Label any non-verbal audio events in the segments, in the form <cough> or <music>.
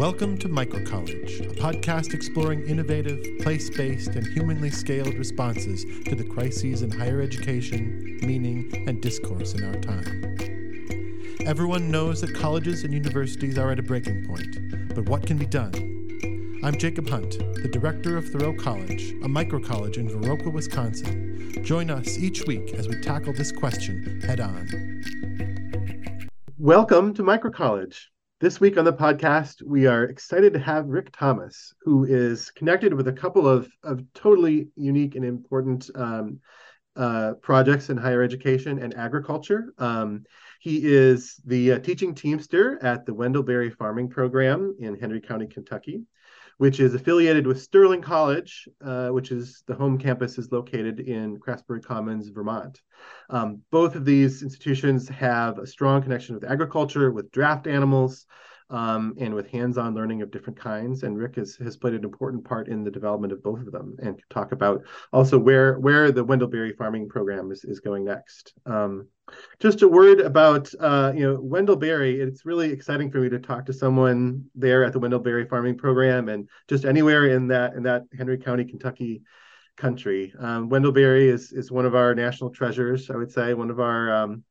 Welcome to Microcollege, a podcast exploring innovative, place based, and humanly scaled responses to the crises in higher education, meaning, and discourse in our time. Everyone knows that colleges and universities are at a breaking point, but what can be done? I'm Jacob Hunt, the director of Thoreau College, a microcollege in Viroqua, Wisconsin. Join us each week as we tackle this question head on. Welcome to Microcollege. This week on the podcast, we are excited to have Rick Thomas, who is connected with a couple of, of totally unique and important um, uh, projects in higher education and agriculture. Um, he is the uh, teaching teamster at the Wendell Berry Farming Program in Henry County, Kentucky, which is affiliated with Sterling College, uh, which is the home campus is located in Craftsbury Commons, Vermont. Um, both of these institutions have a strong connection with agriculture, with draft animals, um, and with hands-on learning of different kinds. And Rick has, has played an important part in the development of both of them and talk about also where where the Wendell Berry farming program is, is going next. Um, just a word about uh, you know Wendell Berry. It's really exciting for me to talk to someone there at the Wendell Berry farming program and just anywhere in that in that Henry County, Kentucky country. Um, Wendell Berry is is one of our national treasures. I would say one of our um,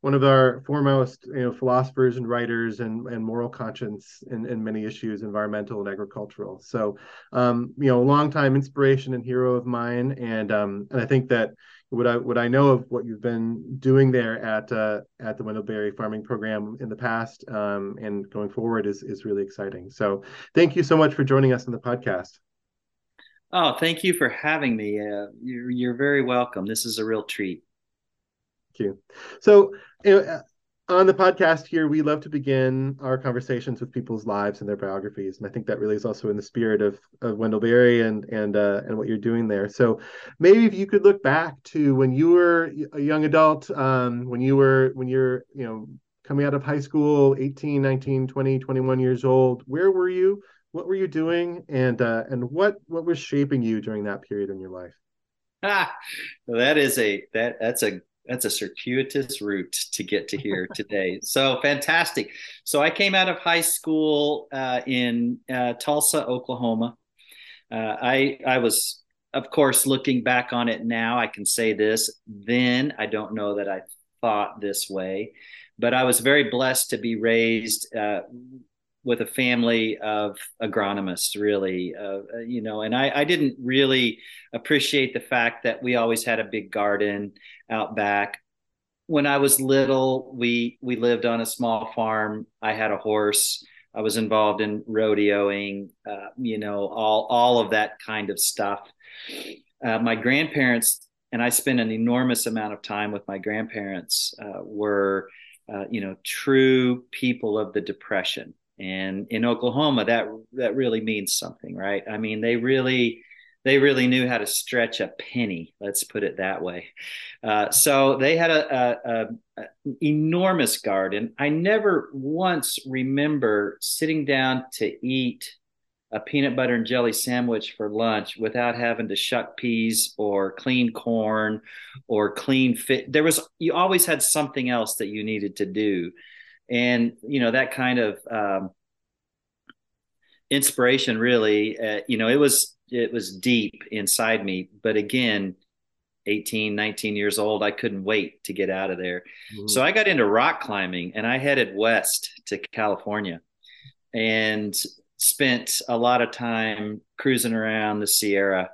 one of our foremost you know philosophers and writers and, and moral conscience in, in many issues environmental and agricultural. So um, you know a long time inspiration and hero of mine. And um, and i think that what i what i know of what you've been doing there at uh, at the wendell berry farming program in the past um, and going forward is is really exciting. So thank you so much for joining us in the podcast. Oh thank you for having me. Uh, you're, you're very welcome. This is a real treat Thank you. So, uh, on the podcast here, we love to begin our conversations with people's lives and their biographies, and I think that really is also in the spirit of, of Wendell Berry and and uh, and what you're doing there. So, maybe if you could look back to when you were a young adult, um, when you were when you're you know coming out of high school, 18, 19, 20, 21 years old, where were you? What were you doing? And uh, and what what was shaping you during that period in your life? <laughs> Ah, that is a that that's a that's a circuitous route to get to here <laughs> today. So fantastic. So I came out of high school uh, in uh, Tulsa, Oklahoma. Uh, I I was, of course, looking back on it now, I can say this. Then I don't know that I thought this way, but I was very blessed to be raised uh, with a family of agronomists really uh, you know and I, I, didn't really appreciate the fact that we always had a big garden out back. When i was little we we lived on a small farm. I had a horse. I was involved in rodeoing uh, you know all all of that kind of stuff. Uh, my grandparents and i spent an enormous amount of time with my grandparents uh, were uh, you know true people of the depression. And in Oklahoma that that really means something right? I mean they really they really knew how to stretch a penny let's put it that way. Uh, so they had a, a, a, enormous garden. I never once remember sitting down to eat a peanut butter and jelly sandwich for lunch without having to shuck peas or clean corn or clean fit. There was you always had something else that you needed to do. And you know that kind of um, inspiration really uh, you know it was it was deep inside me but again 18 19 years old i couldn't wait to get out of there mm-hmm. so i got into rock climbing and i headed west to california and spent a lot of time cruising around the sierra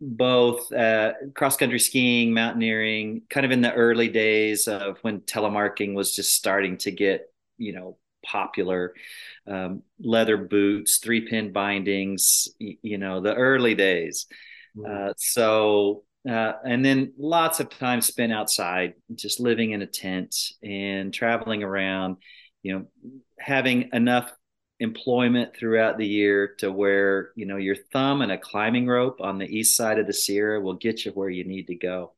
both uh, cross country skiing, mountaineering, kind of in the early days of when telemarking was just starting to get, you know, popular. Um, leather boots, three pin bindings, you, know, the early days. Mm. Uh, so, uh, and then lots of time spent outside, just living in a tent and traveling around, you know, having enough employment throughout the year to where you know your thumb and a climbing rope on the east side of the Sierra will get you where you need to go.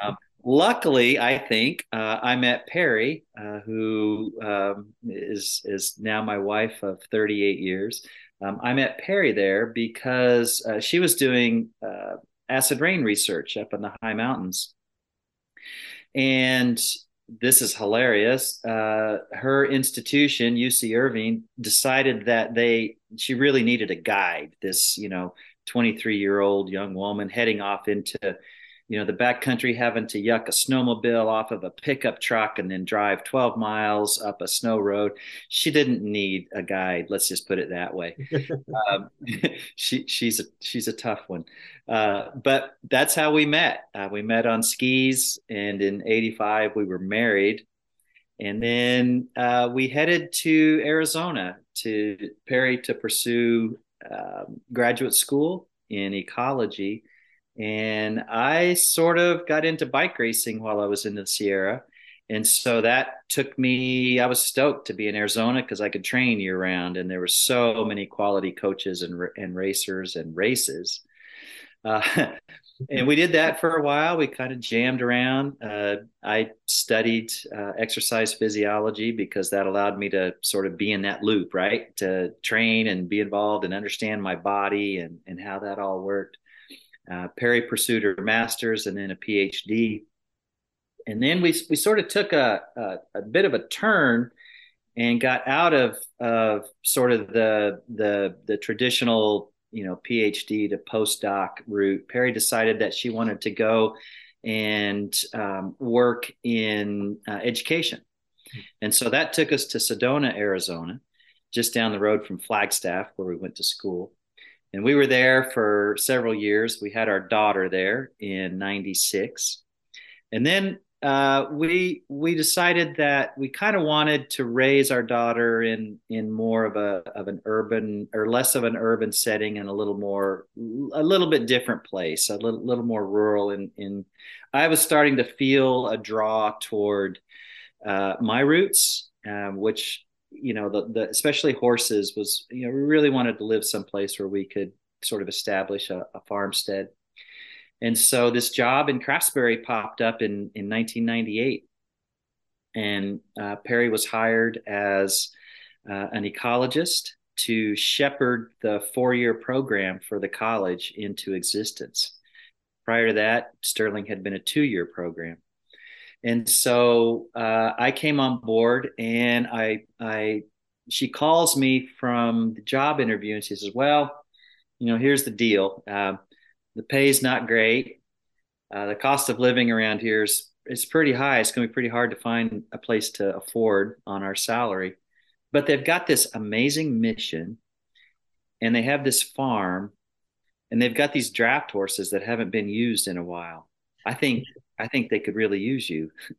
um, <laughs> luckily, I think uh, I met Perry, uh, who um, is is now my wife of 38 years. Um, I met Perry there because uh, she was doing uh, acid rain research up in the high mountains, and this is hilarious. Uh, her institution, UC Irvine, decided that they she really needed a guide. This, you know, 23 year old young woman heading off into you know the backcountry having to yuck a snowmobile off of a pickup truck and then drive 12 miles up a snow road. She didn't need a guide let's just put it that way. <laughs> Um, <laughs> she she's a she's a tough one. Uh, but that's how we met. Uh, we met on skis and in 85 we were married. And then uh, we headed to arizona to perry to pursue um, graduate school in ecology and I sort of got into bike racing while I was in the Sierra. And so that took me, I was stoked to be in Arizona because I could train year round. And there were so many quality coaches and, and racers and races. Uh, <laughs> and we did that for a while. We kind of jammed around. Uh, I studied uh, exercise physiology because that allowed me to sort of be in that loop, right? To train and be involved and understand my body and, and how that all worked. Uh, Perry pursued her master's and then a PhD. And then we, we sort of took a, a, a bit of a turn and got out of, of sort of the, the, the traditional, you know, PhD to postdoc route. Perry decided that she wanted to go and um, work in uh, education. And so that took us to Sedona, Arizona, just down the road from Flagstaff, where we went to school and we were there for several years. We had our daughter there in '96, and then uh, we we decided that we kind of wanted to raise our daughter in in more of a of an urban or less of an urban setting and a little more a little bit different place, a little little more rural. In in I was starting to feel a draw toward uh, my roots, um, which you know the, the especially horses was you know we really wanted to live someplace where we could sort of establish a, a farmstead. And so this job in craftsbury popped up in in 1998 and uh, perry was hired as uh, an ecologist to shepherd the four-year program for the college into existence. Prior to that sterling had been a two-year program and so uh, I came on board, and I, I, she calls me from the job interview, and she says, "Well, you know, here's the deal. Uh, the pay is not great. Uh, the cost of living around here is is pretty high. It's going to be pretty hard to find a place to afford on our salary. But they've got this amazing mission, and they have this farm, and they've got these draft horses that haven't been used in a while. I think I think they could really use you. <laughs>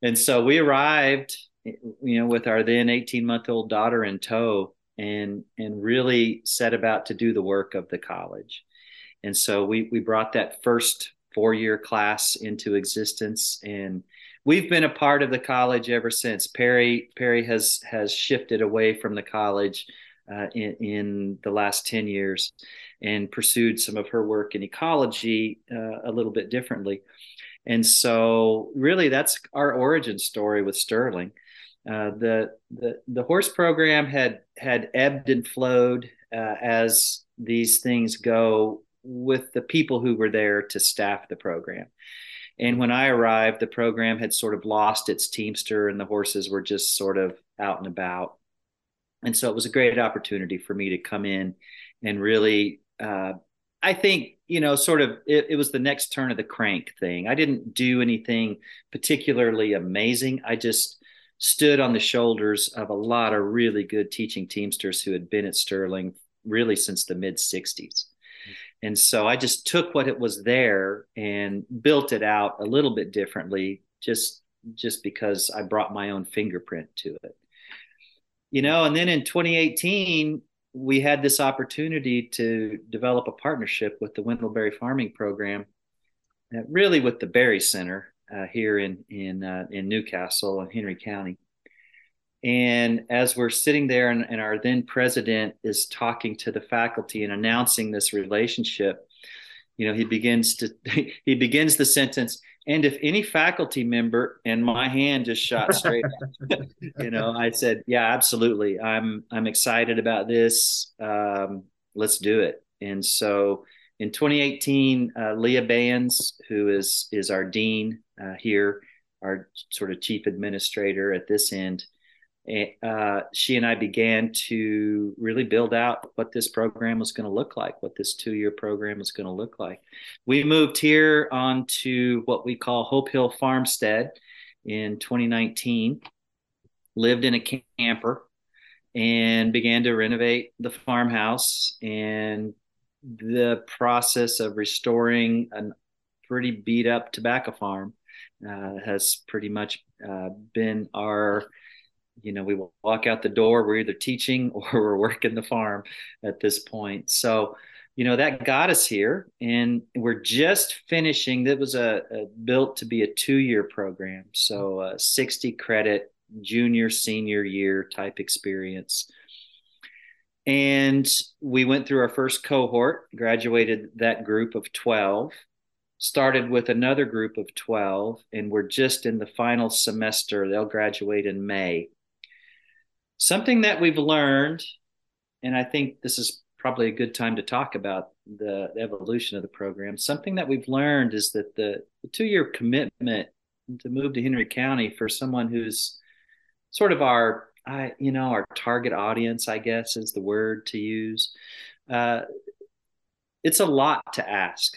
And so we arrived, you know, with our then 18 month old daughter in tow and, and really set about to do the work of the college. And so we, we brought that first four year class into existence and we've been a part of the college ever since. Perry, Perry has, has shifted away from the college uh, in, in the last 10 years and pursued some of her work in ecology uh, a little bit differently. And so, really, that's our origin story with Sterling. Uh, the, the the horse program had had ebbed and flowed uh, as these things go with the people who were there to staff the program. And when I arrived, the program had sort of lost its teamster, and the horses were just sort of out and about. And so it was a great opportunity for me to come in and really, uh, I think, you know, sort of it, it, was the next turn of the crank thing. I didn't do anything particularly amazing. I just stood on the shoulders of a lot of really good teaching teamsters who had been at Sterling really since the mid 60s. And so I just took what it was there and built it out a little bit differently just just because I brought my own fingerprint to it. You know, and then in 2018 we had this opportunity to develop a partnership with the Wendell Berry Farming Program, uh, really with the Berry Center uh, here in in uh, in New Castle and Henry County. And as we're sitting there, and, and our then president is talking to the faculty and announcing this relationship, you know, he begins to <laughs> he begins the sentence, and if any faculty member and my hand just shot straight <laughs> <laughs> you know i said yeah absolutely i'm i'm excited about this um, let's do it and so in 2018 uh, leah Bayens, who is is our dean uh, here our sort of chief administrator at this end. And, uh, she and I began to really build out what this program was going to look like, what this two year program was going to look like. We moved here onto what we call Hope Hill Farmstead in 2019, lived in a camper, and began to renovate the farmhouse. And the process of restoring a pretty beat up tobacco farm uh, has pretty much uh, been our you know we walk out the door we're either teaching <laughs> or we're working the farm at this point. So you know that got us here and we're just finishing that was a, a built to be a two year program. So a 60 credit junior senior year type experience. And we went through our first cohort graduated that group of 12 started with another group of 12 and we're just in the final semester. They'll graduate in may something that we've learned and i think this is probably a good time to talk about the, the evolution of the program. Something that we've learned is that the, the two-year commitment to move to henry county for someone who's sort of our I, you know our target audience i guess is the word to use uh, it's a lot to ask.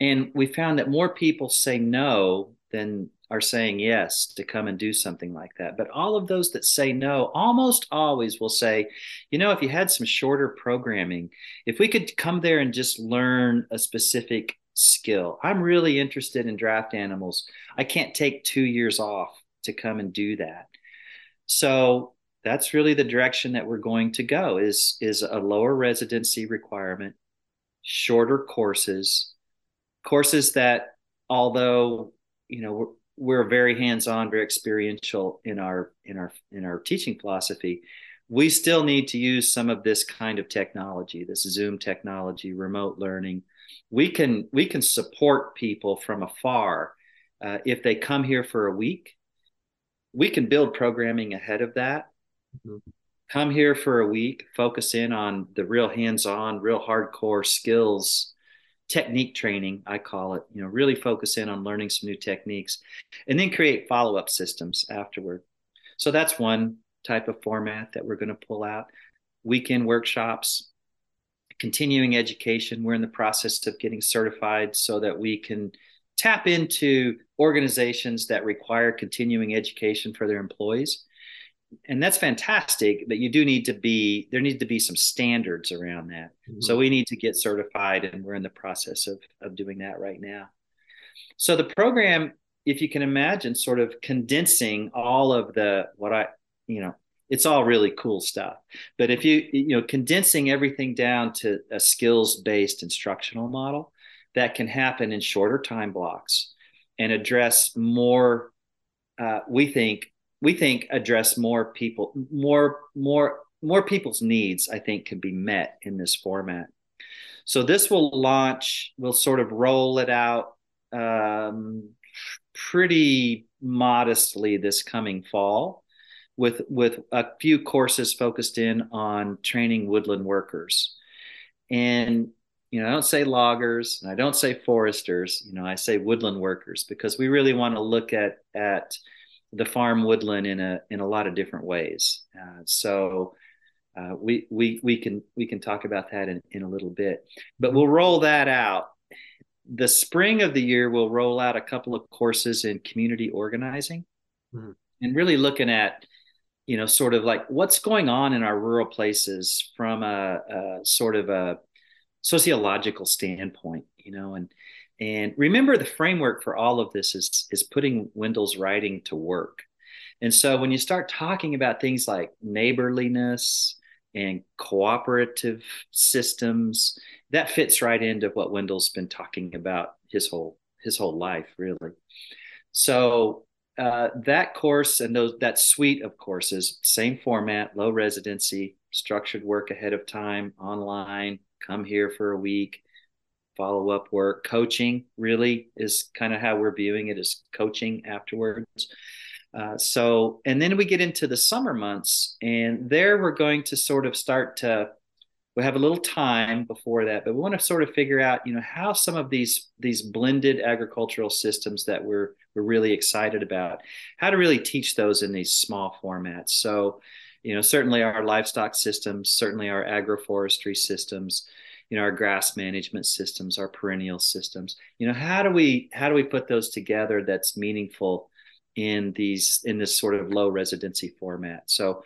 And we found that more people say no than are saying yes to come and do something like that. But all of those that say no almost always will say, you know, if you had some shorter programming, if we could come there and just learn a specific skill, I'm really interested in draft animals. I can't take two years off to come and do that. So that's really the direction that we're going to go is is a lower residency requirement shorter courses courses that although you know we're, very hands-on very experiential in our in our in our teaching philosophy we still need to use some of this kind of technology this zoom technology remote learning. We can we can support people from afar. Uh, if they come here for a week we can build programming ahead of that. Mm-hmm. come here for a week focus in on the real hands-on real hardcore skills technique training, I call it, you know, really focus in on learning some new techniques and then create follow up systems afterward. So that's one type of format that we're going to pull out. Weekend workshops, continuing education. We're in the process of getting certified so that we can tap into organizations that require continuing education for their employees and that's fantastic but you do need to be there need to be some standards around that. Mm-hmm. so we need to get certified and we're in the process of of doing that right now. So the program if you can imagine sort of condensing all of the what i you know it's all really cool stuff. But if you you know condensing everything down to a skills based instructional model that can happen in shorter time blocks and address more uh, we think we think address more people more more more people's needs i think can be met in this format. So this will launch we'll sort of roll it out um, pretty modestly this coming fall with with a few courses focused in on training woodland workers. And you know i don't say loggers and i don't say foresters you know i say woodland workers because we really want to look at at the farm woodland in a in a lot of different ways. Uh, so uh, we we we can we can talk about that in, in a little bit, but we'll roll that out. The spring of the year, we'll roll out a couple of courses in community organizing, mm-hmm. and really looking at you know sort of like what's going on in our rural places from a, a sort of a sociological standpoint, you know, and and remember, the framework for all of this is, is putting Wendell's writing to work. And so when you start talking about things like neighborliness and cooperative systems, that fits right into what Wendell's been talking about his whole his whole life, really. So uh, that course and those that suite of courses, same format, low residency, structured work ahead of time, online. Come here for a week follow up work. Coaching really is kind of how we're viewing it as coaching afterwards. Uh, so, and then we get into the summer months, and there we're going to sort of start to. We have a little time before that, but we want to sort of figure out, you know, how some of these these blended agricultural systems that we're we're really excited about how to really teach those in these small formats. So, you know, certainly our livestock systems, certainly our agroforestry systems, you know, our grass management systems, our perennial systems. You know, how do we how do we put those together that's meaningful in these in this sort of low residency format? So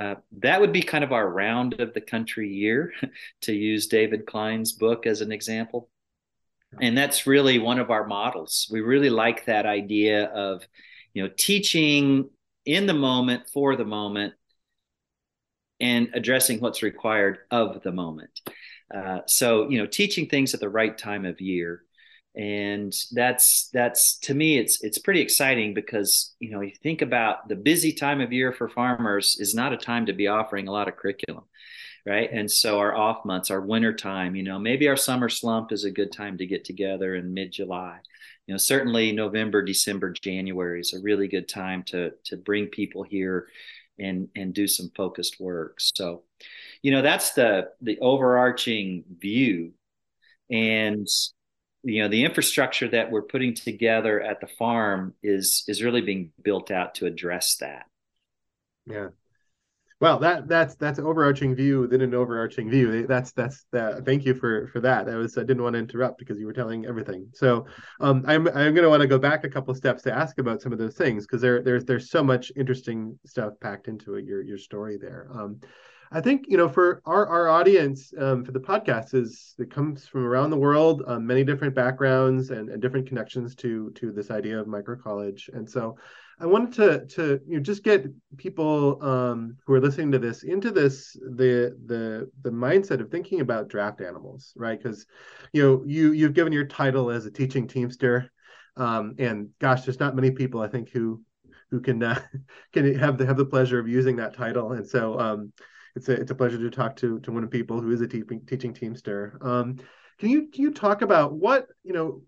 uh, that would be kind of our round of the country year, <laughs> to use David Kline's book as an example. And that's really one of our models. We really like that idea of, you know, teaching in the moment for the moment and addressing what's required of the moment. Uh, so, you know, teaching things at the right time of year. And that's that's to me it's it's pretty exciting because you know you think about the busy time of year for farmers is not a time to be offering a lot of curriculum right? And so our off months our winter time you know maybe our summer slump is a good time to get together in mid july you know certainly november december january is a really good time to to bring people here and and do some focused work. So you know that's the the overarching view. And you know the infrastructure that we're putting together at the farm is is really being built out to address that. Yeah. Well that that's that's overarching view within an overarching view. That's that's that thank you for for that. I was i didn't want to interrupt because you were telling everything. So um i'm i'm going to want to go back a couple steps to ask about some of those things because there there's there's so much interesting stuff packed into it your your story there. Um I think you know for our our audience um, for the podcast is it comes from around the world, um, many different backgrounds and, and different connections to to this idea of micro college. And so, I wanted to to you know just get people um, who are listening to this into this the the the mindset of thinking about draft animals, right? Because you know you you've given your title as a teaching teamster, um, and gosh, there's not many people I think who who can uh, <laughs> can have the have the pleasure of using that title. And so um, it's a it's a pleasure to talk to to one of people who is a teaching teaching teamster. Um, can you can you talk about what you know?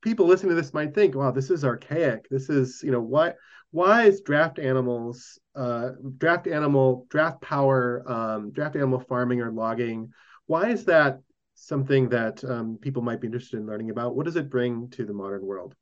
People listening to this might think, "Wow, this is archaic. This is you know why why is draft animals, uh, draft animal, draft power, um, draft animal farming or logging? Why is that something that um, people might be interested in learning about? What does it bring to the modern world?"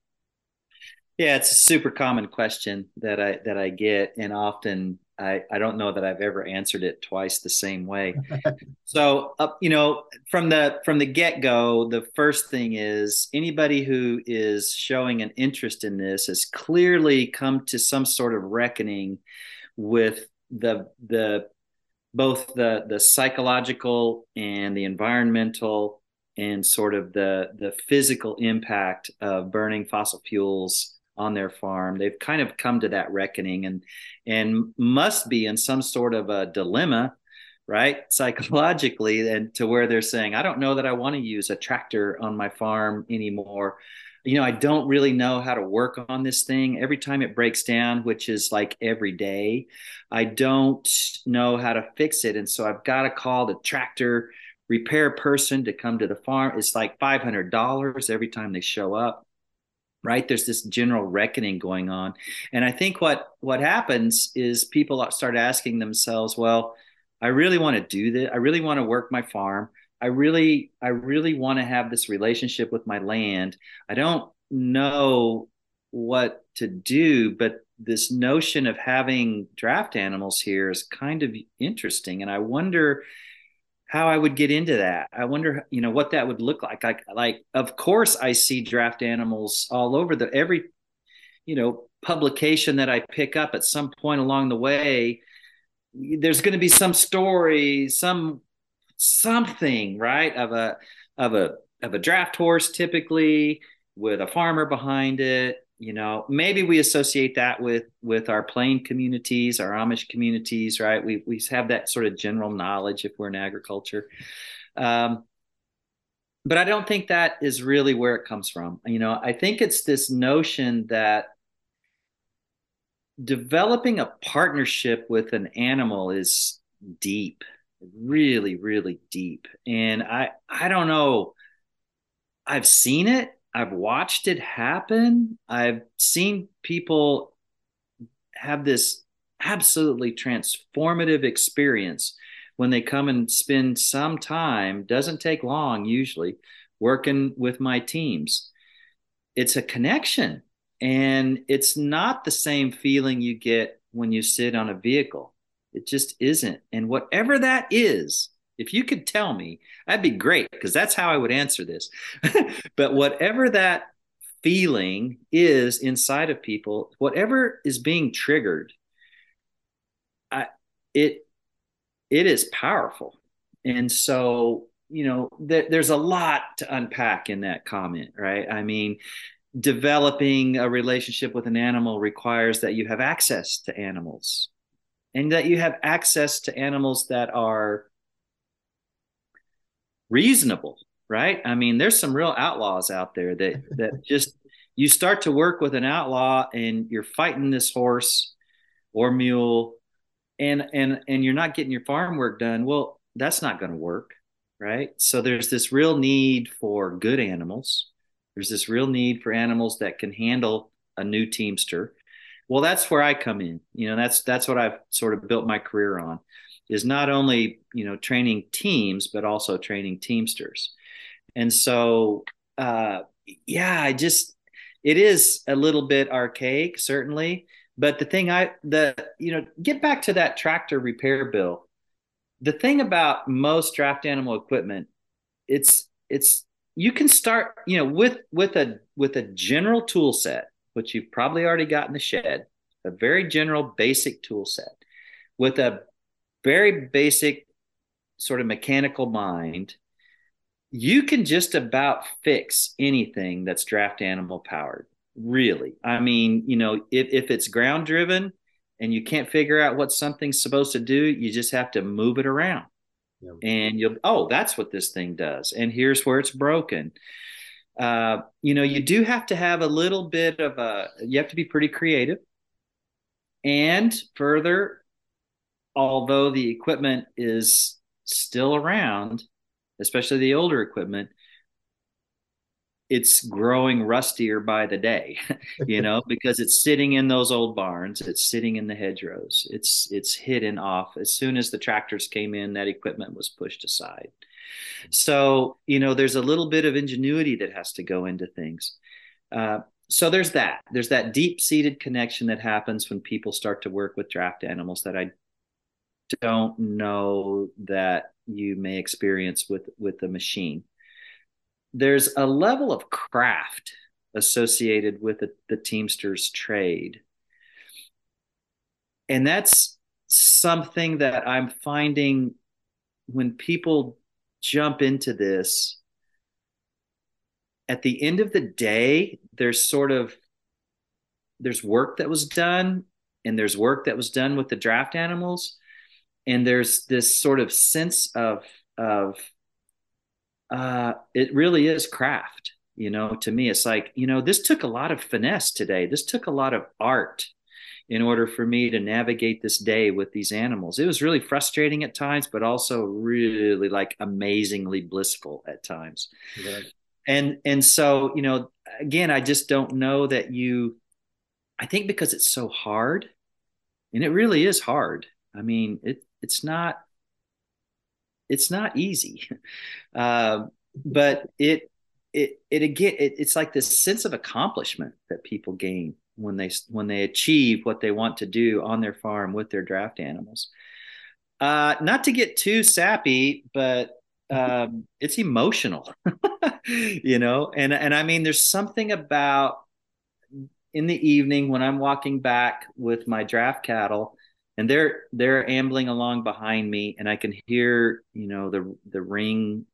Yeah, it's a super common question that I that I get, and often I, I don't know that I've ever answered it twice the same way. <laughs> so, uh, you know, from the from the get go, the first thing is anybody who is showing an interest in this has clearly come to some sort of reckoning with the the both the the psychological and the environmental and sort of the the physical impact of burning fossil fuels on their farm. They've kind of come to that reckoning and and must be in some sort of a dilemma, right? Psychologically, and to where they're saying, I don't know that I want to use a tractor on my farm anymore. You know, I don't really know how to work on this thing. Every time it breaks down, which is like every day, I don't know how to fix it. And so I've got to call the tractor repair person to come to the farm. It's like $500 every time they show up right? There's this general reckoning going on. And i think what what happens is people start asking themselves well i really want to do this i really want to work my farm. I really i really want to have this relationship with my land. I don't know what to do but this notion of having draft animals here is kind of interesting. And i wonder how I would get into that. I wonder, you know, what that would look like. Like, like, of course, I see draft animals all over the every, you know, publication that I pick up at some point along the way. There's going to be some story, some something, right, of a of a of a draft horse, typically with a farmer behind it, you know maybe we associate that with with our plain communities our amish communities right? We, we have that sort of general knowledge if we're in agriculture. Um, but i don't think that is really where it comes from. You know i think it's this notion that developing a partnership with an animal is deep really really deep. And i i don't know. I've seen it I've watched it happen. I've seen people have this absolutely transformative experience when they come and spend some time, doesn't take long usually, working with my teams. It's a connection. And it's not the same feeling you get when you sit on a vehicle. It just isn't. And whatever that is, if you could tell me, that'd be great because that's how I would answer this. <laughs> but whatever that feeling is inside of people, whatever is being triggered, I, it it is powerful. And so, you know, th- there's a lot to unpack in that comment, right? I mean, developing a relationship with an animal requires that you have access to animals and that you have access to animals that are reasonable right? I mean there's some real outlaws out there that that <laughs> just you start to work with an outlaw and you're fighting this horse or mule and and and you're not getting your farm work done well that's not going to work right? So there's this real need for good animals. There's this real need for animals that can handle a new teamster. Well that's where i come in. You know that's that's what i've sort of built my career on is not only you know training teams but also training teamsters. And so uh yeah i just it is a little bit archaic certainly. But the thing i the you know get back to that tractor repair bill. The thing about most draft animal equipment it's it's you can start you know with with a with a general tool set which you've probably already got in the shed a very general basic tool set with a very basic sort of mechanical mind you can just about fix anything that's draft animal powered really. I mean you know if, if it's ground driven and you can't figure out what something's supposed to do you just have to move it around. Yeah. and you'll oh that's what this thing does. And here's where it's broken. Uh, you know you do have to have a little bit of a you have to be pretty creative. And further although the equipment is still around especially the older equipment it's growing rustier by the day <laughs> you know because it's sitting in those old barns it's sitting in the hedgerows it's it's hidden off as soon as the tractors came in that equipment was pushed aside. So you know there's a little bit of ingenuity that has to go into things. Uh, so there's that. There's that deep seated connection that happens when people start to work with draft animals that i don't know that you may experience with with the machine. There's a level of craft associated with the, the teamster's trade. And that's something that i'm finding when people jump into this at the end of the day there's sort of there's work that was done and there's work that was done with the draft animals and there's this sort of sense of of uh, it really is craft you know to me it's like you know this took a lot of finesse today. This took a lot of art in order for me to navigate this day with these animals. It was really frustrating at times but also really like amazingly blissful at times. Right. and and so you know again i just don't know that you i think because it's so hard and it really is hard. I mean it it's not it's not easy. <laughs> Uh, but it it it again it, it's like this sense of accomplishment that people gain when they when they achieve what they want to do on their farm with their draft animals. Uh, not to get too sappy but um, it's emotional <laughs> you know? And and i mean there's something about in the evening when i'm walking back with my draft cattle and they're they're ambling along behind me and i can hear you know the the ring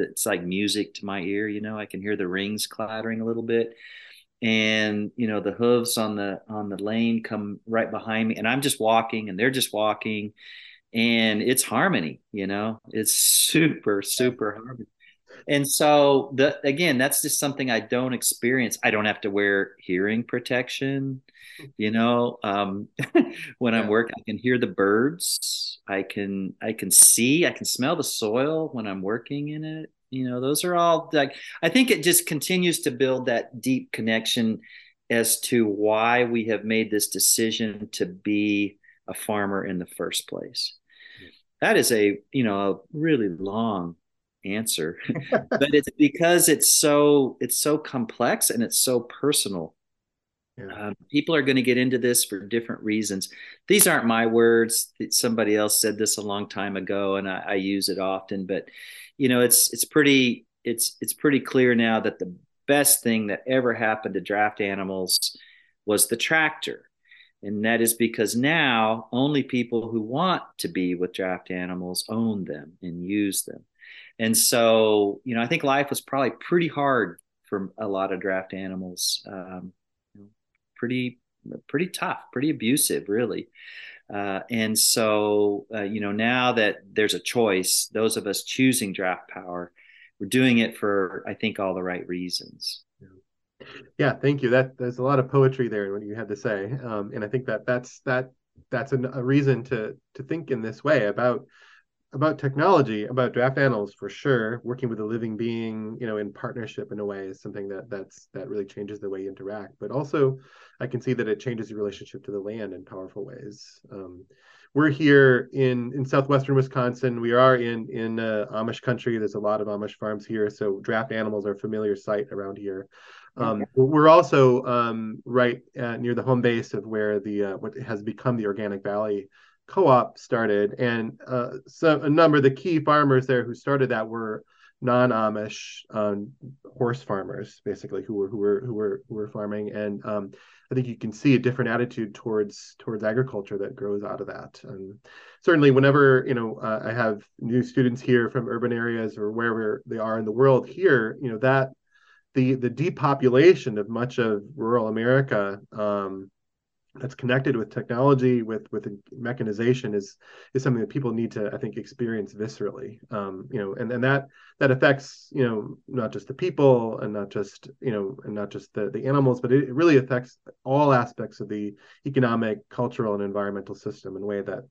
that's like music to my ear you know? I can hear the rings clattering a little bit. And you know the hooves on the on the lane come right behind me and i'm just walking and they're just walking. And it's harmony you know? It's super super harmony and so the again that's just something i don't experience. I don't have to wear hearing protection you know um, <laughs> when i'm working i can hear the birds. I can i can see i can smell the soil when i'm working in it. You know those are all like i think it just continues to build that deep connection as to why we have made this decision to be a farmer in the first place. That is a you know a really long answer <laughs> but it's because it's so it's so complex and it's so personal Yeah. Um, people are going to get into this for different reasons. These aren't my words. Somebody else said this a long time ago, and I, I use it often. But you know, it's it's pretty it's it's pretty clear now that the best thing that ever happened to draft animals was the tractor. And that is because now only people who want to be with draft animals own them and use them. And so, you know, I think life was probably pretty hard for a lot of draft animals. Um, pretty, pretty tough, pretty abusive, really. Uh, and so, uh, you know, now that there's a choice, those of us choosing draft power, we're doing it for, I think, all the right reasons. Yeah, thank you. That there's a lot of poetry there in what you had to say, um, and I think that that's that that's an, a reason to to think in this way about about technology, about draft animals for sure. Working with a living being, you know, in partnership in a way is something that that's that really changes the way you interact. But also, I can see that it changes your relationship to the land in powerful ways. Um, we're here in in southwestern Wisconsin. We are in in uh, Amish country. There's a lot of Amish farms here, so draft animals are a familiar sight around here. Um, okay. We're also um, right uh, near the home base of where the uh, what has become the Organic Valley co-op started, and uh, so a number of the key farmers there who started that were non-Amish um, horse farmers, basically, who were who were who were who were farming, and um, I think you can see a different attitude towards towards agriculture that grows out of that. And certainly, whenever you know uh, I have new students here from urban areas or wherever they are in the world, here, you know that the the depopulation of much of rural America um, that's connected with technology with with mechanization is is something that people need to I think experience viscerally. Um, you know and and that that affects you know not just the people and not just you know and not just the the animals but it, it really affects all aspects of the economic cultural and environmental system in a way that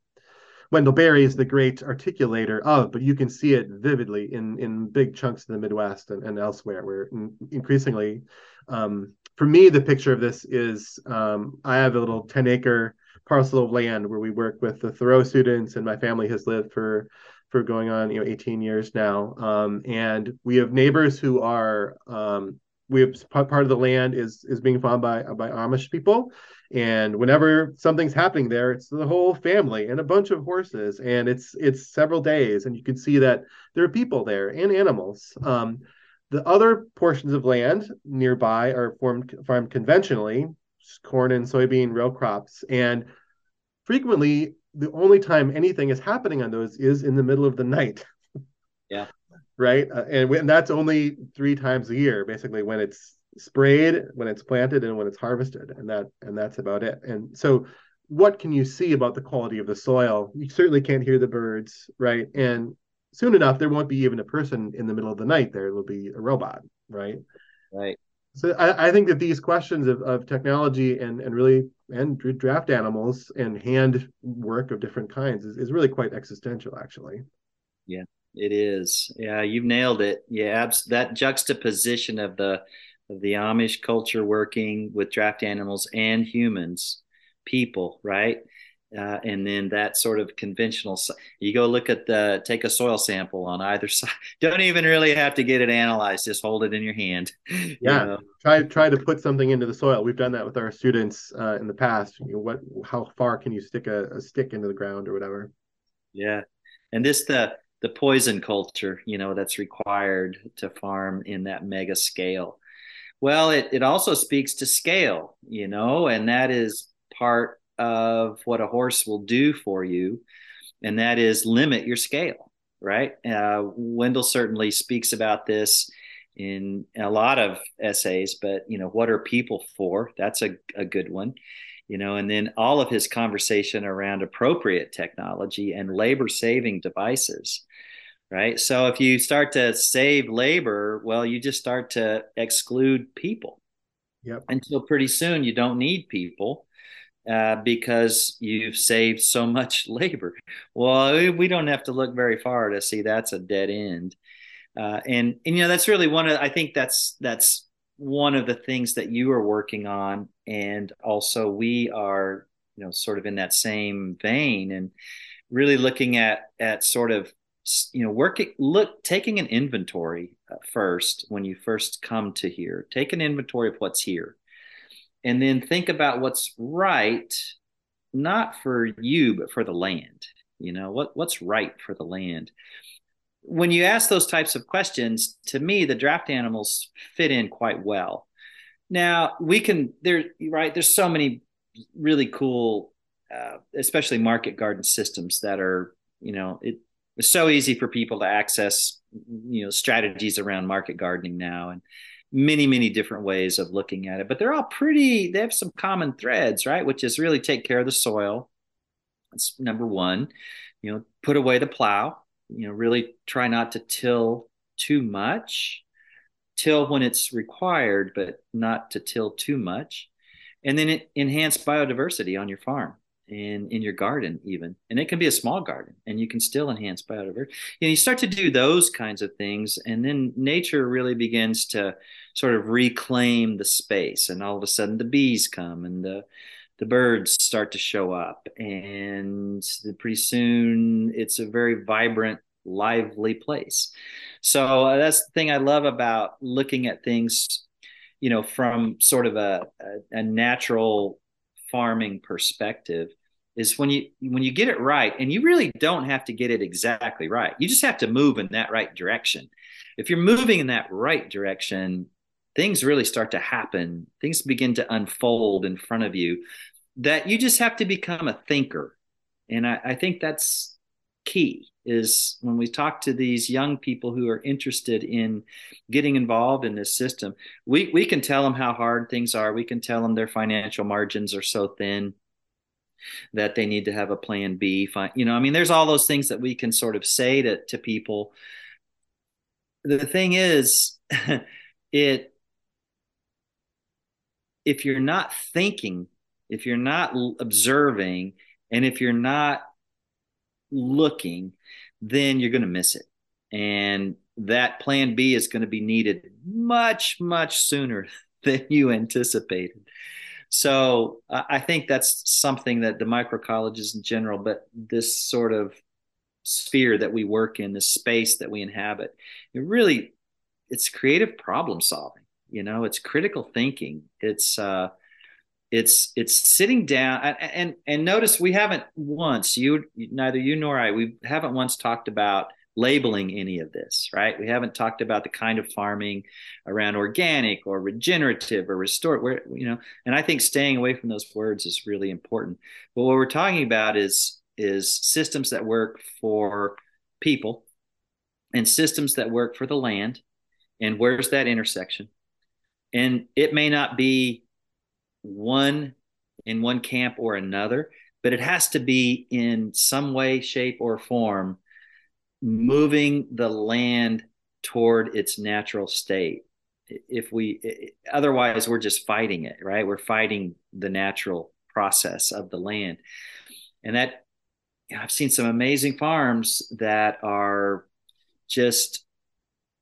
Wendell Berry is the great articulator of, but you can see it vividly in in big chunks of the Midwest and, and elsewhere, where in, increasingly um, for me, the picture of this is um, I have a little 10 acre parcel of land where we work with the Thoreau students, and my family has lived for for going on you know 18 years now. Um, and we have neighbors who are um, we have part of the land is is being farmed by by Amish people, and whenever something's happening there, it's the whole family and a bunch of horses, and it's it's several days, and you can see that there are people there and animals. Um, the other portions of land nearby are formed farmed conventionally, corn and soybean row crops, and frequently the only time anything is happening on those is in the middle of the night. Yeah. <laughs> right, uh, and, and that's only three times a year, basically when it's sprayed, when it's planted, and when it's harvested, and that and that's about it. And so, what can you see about the quality of the soil? You certainly can't hear the birds, right? And soon enough there won't be even a person in the middle of the night there will be a robot right right so I, I, think that these questions of, of technology and and really and draft animals and hand work of different kinds is, is really quite existential actually yeah it is yeah you've nailed it yeah abs- that juxtaposition of the the amish culture working with draft animals and humans people right? Uh, and then that sort of conventional you go look at the take a soil sample on either <laughs> side. Don't even really have to get it analyzed just hold it in your hand <laughs> yeah. you know? try try to put something into the soil. We've done that with our students uh, in the past. You know, what how far can you stick a, a stick into the ground or whatever? Yeah. And this the the poison culture you know that's required to farm in that mega scale well it, it also speaks to scale you know and that is part of what a horse will do for you, and that is limit your scale, right? Uh, Wendell certainly speaks about this in a lot of essays, but you know, what are people for? That's a, a good one. You know, and then all of his conversation around appropriate technology and labor saving devices right? So if you start to save labor, well, you just start to exclude people. Yep. Until pretty soon you don't need people uh, because you've saved so much <laughs> labor. Well, we don't have to look very far to see that's a dead end. Uh, and, and you know that's really one of I think that's that's one of the things that you are working on, and also we are you know sort of in that same vein and really looking at at sort of you know working look taking an inventory uh, first when you first come to here take an inventory of what's here and then think about what's right, not for you, but for the land. You know, what, what's right for the land? When you ask those types of questions, to me, the draft animals fit in quite well. Now we can there right. There's so many really cool, uh, especially market garden systems that are you know it, it's so easy for people to access you know strategies around market gardening now and many many different ways of looking at it but they're all pretty they have some common threads right which is really take care of the soil. That's number one you know put away the plow you know really try not to till too much. Till when it's required but not to till too much. And then enhance biodiversity on your farm and in your garden even. And it can be a small garden and you can still enhance biodiversity. And you start to do those kinds of things and then nature really begins to sort of reclaim the space and all of a sudden the bees come and the the birds start to show up. And pretty soon it's a very vibrant lively place. So uh, that's the thing i love about looking at things you know from sort of a, a, a natural farming perspective is when you when you get it right and you really don't have to get it exactly right. You just have to move in that right direction. If you're moving in that right direction things really start to happen. Things begin to unfold in front of you that you just have to become a thinker. And I, I think that's key is when we talk to these young people who are interested in getting involved in this system we, we can tell them how hard things are. We can tell them their financial margins are so thin that they need to have a plan B. You know, I mean, there's all those things that we can sort of say to, to people. The thing is, <laughs> it, if you're not thinking, if you're not observing, and if you're not looking, then you're going to miss it. And that plan B is going to be needed much, much sooner <laughs> than you anticipated. So I think that's something that the microcolleges in general, but this sort of sphere that we work in, this space that we inhabit, it really it's creative problem solving. You know, it's critical thinking. It's uh, it's it's sitting down and and notice we haven't once you neither you nor I we haven't once talked about labeling any of this, right? We haven't talked about the kind of farming around organic or regenerative or restored, where you know, and I think staying away from those words is really important. But what we're talking about is is systems that work for people and systems that work for the land. And where's that intersection? And it may not be one in one camp or another, but it has to be in some way, shape, or form moving the land toward its natural state. If we otherwise we're just fighting it right? We're fighting the natural process of the land. And that i've seen some amazing farms that are just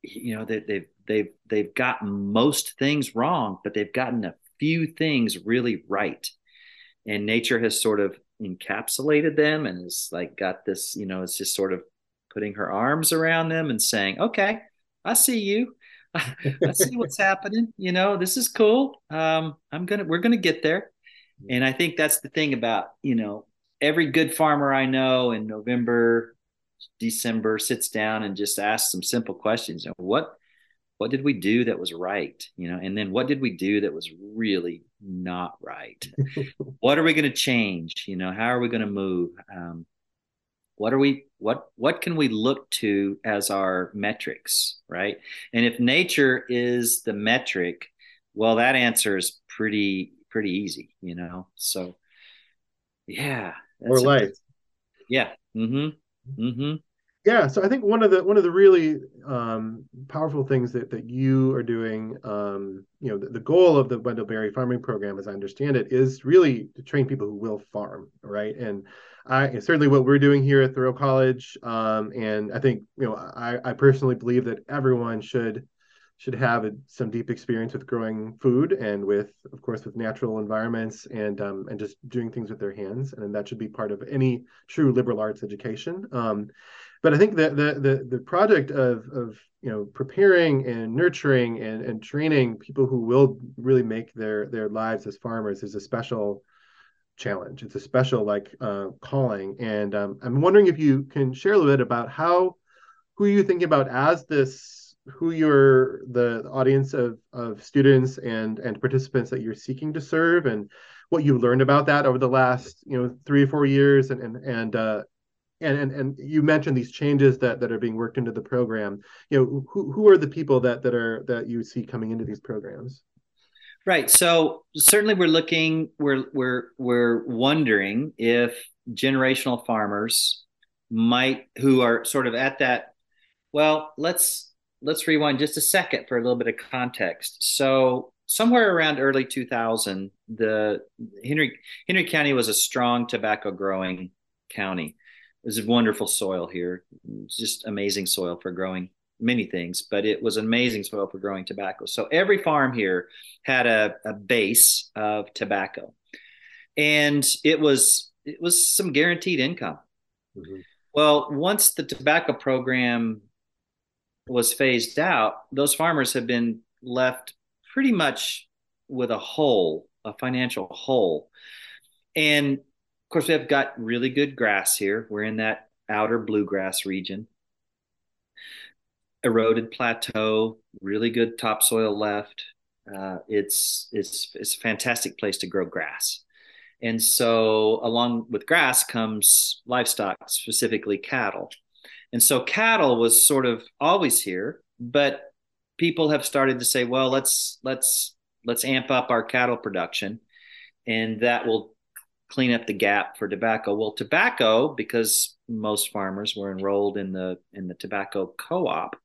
you know they, they've they've they've gotten most things wrong but they've gotten a few things really right. And nature has sort of encapsulated them and is like got this you know it's just sort of putting her arms around them and saying, "Okay, I see you. <laughs> I see what's <laughs> happening. You know, this is cool. Um, I'm gonna, we're gonna get there." And I think that's the thing about you know every good farmer I know in November, December sits down and just asks some simple questions. You know, what what did we do that was right you know and then what did we do that was really not right <laughs> what are we going to change you know how are we going to move um, what are we what what can we look to as our metrics right? And if nature is the metric well that answer is pretty pretty easy you know? So yeah or life. Yeah mm-hmm mm-hmm. Yeah so i think one of the one of the really um, powerful things that that you are doing um, you know the, the, goal of the wendell berry farming program as i understand it is really to train people who will farm right? And I certainly what we're doing here at Thoreau College, um, and I think you know I, I personally believe that everyone should should have a, some deep experience with growing food and with, of course, with natural environments and um, and just doing things with their hands, and that should be part of any true liberal arts education. Um, but I think that the the the project of of you know preparing and nurturing and, and training people who will really make their their lives as farmers is a special challenge. It's a special like uh, calling. And um, i'm wondering if you can share a little bit about how who you thinking about as this who you're the audience of of students and and participants that you're seeking to serve and what you've learned about that over the last you know three or four years and and and uh, and, and and you mentioned these changes that that are being worked into the program. You know who, who are the people that that are that you see coming into these programs right so certainly we're looking we're we're we're wondering if generational farmers might who are sort of at that well let's let's rewind just a second for a little bit of context so somewhere around early 2000 the henry henry county was a strong tobacco growing county there's wonderful soil here. Just amazing soil for growing many things, but it was amazing soil for growing tobacco. So every farm here had a, a base of tobacco, and it was it was some guaranteed income. Mm-hmm. Well, once the tobacco program was phased out, those farmers have been left pretty much with a hole, a financial hole. And of course, we have got really good grass here. We're in that outer bluegrass region. Eroded plateau, really good topsoil left. Uh, it's it's it's a fantastic place to grow grass. And so, along with grass comes livestock, specifically cattle. And so, cattle was sort of always here, but people have started to say, well, let's let's let's amp up our cattle production, and that will clean up the gap for tobacco. Well, tobacco, because most farmers were enrolled in the in the tobacco co-op,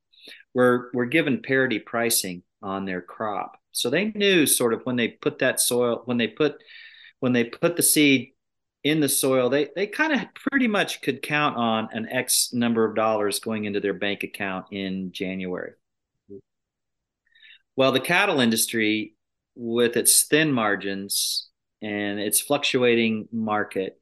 were were given parity pricing on their crop. So they knew sort of when they put that soil, when they put when they put the seed in the soil, they they kind of pretty much could count on an X number of dollars going into their bank account in January. Well, the cattle industry, with its thin margins, and its fluctuating market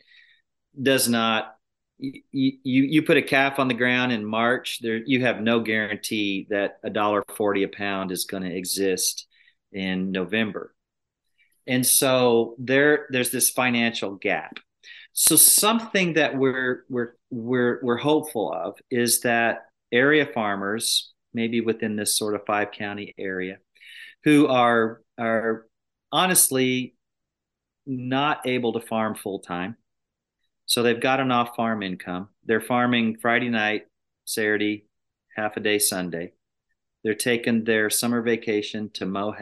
does not you, you you put a calf on the ground in March, there you have no guarantee that a dollar forty a pound is going to exist in November, and so there there's this financial gap. So something that we're we're we're we're hopeful of is that area farmers, maybe within this sort of five county area, who are are honestly not able to farm full time. So they've got an off farm income. They're farming Friday night, Saturday, half a day Sunday. They're taking their summer vacation to mow.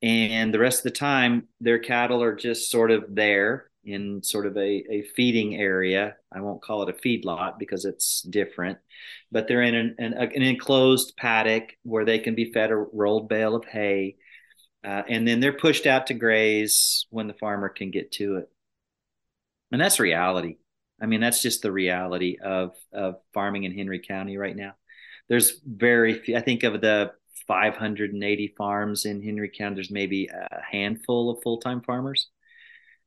And the rest of the time, their cattle are just sort of there in sort of a, a feeding area. I won't call it a feed lot because it's different, but they're in an, an, an enclosed paddock where they can be fed a rolled bale of hay uh, and then they're pushed out to graze when the farmer can get to it. And that's reality. I mean, that's just the reality of of farming in Henry County right now. There's very few. I think of the 580 farms in Henry County. There's maybe a handful of full time farmers.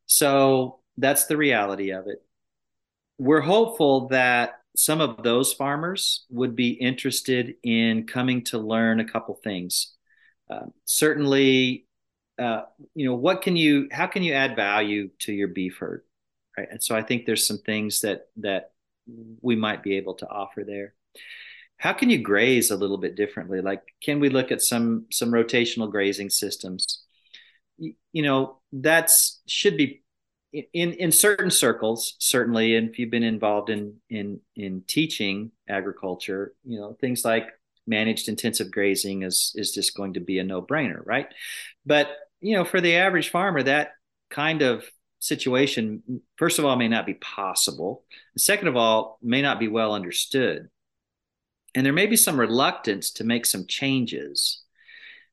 So that's the reality of it. We're hopeful that some of those farmers would be interested in coming to learn a couple things um, certainly, uh, you know, what can you, how can you add value to your beef herd, right? And so I think there's some things that that we might be able to offer there. How can you graze a little bit differently? Like, can we look at some some rotational grazing systems? You, you know, that's should be in in certain circles certainly and if you've been involved in in in teaching agriculture you know things like managed intensive grazing is is just going to be a no-brainer, right? But you know, for the average farmer, that kind of situation, first of all, may not be possible. Second of all, may not be well understood. And there may be some reluctance to make some changes.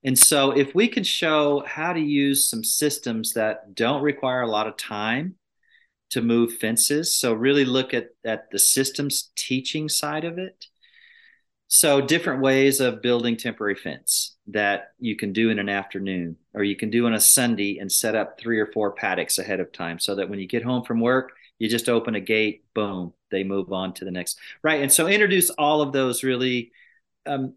And so, if we can show how to use some systems that don't require a lot of time to move fences, so really look at, at the systems teaching side of it, so different ways of building temporary fence that you can do in an afternoon or you can do on a Sunday and set up three or four paddocks ahead of time so that when you get home from work, you just open a gate, boom, they move on to the next. Right. And so introduce all of those really um,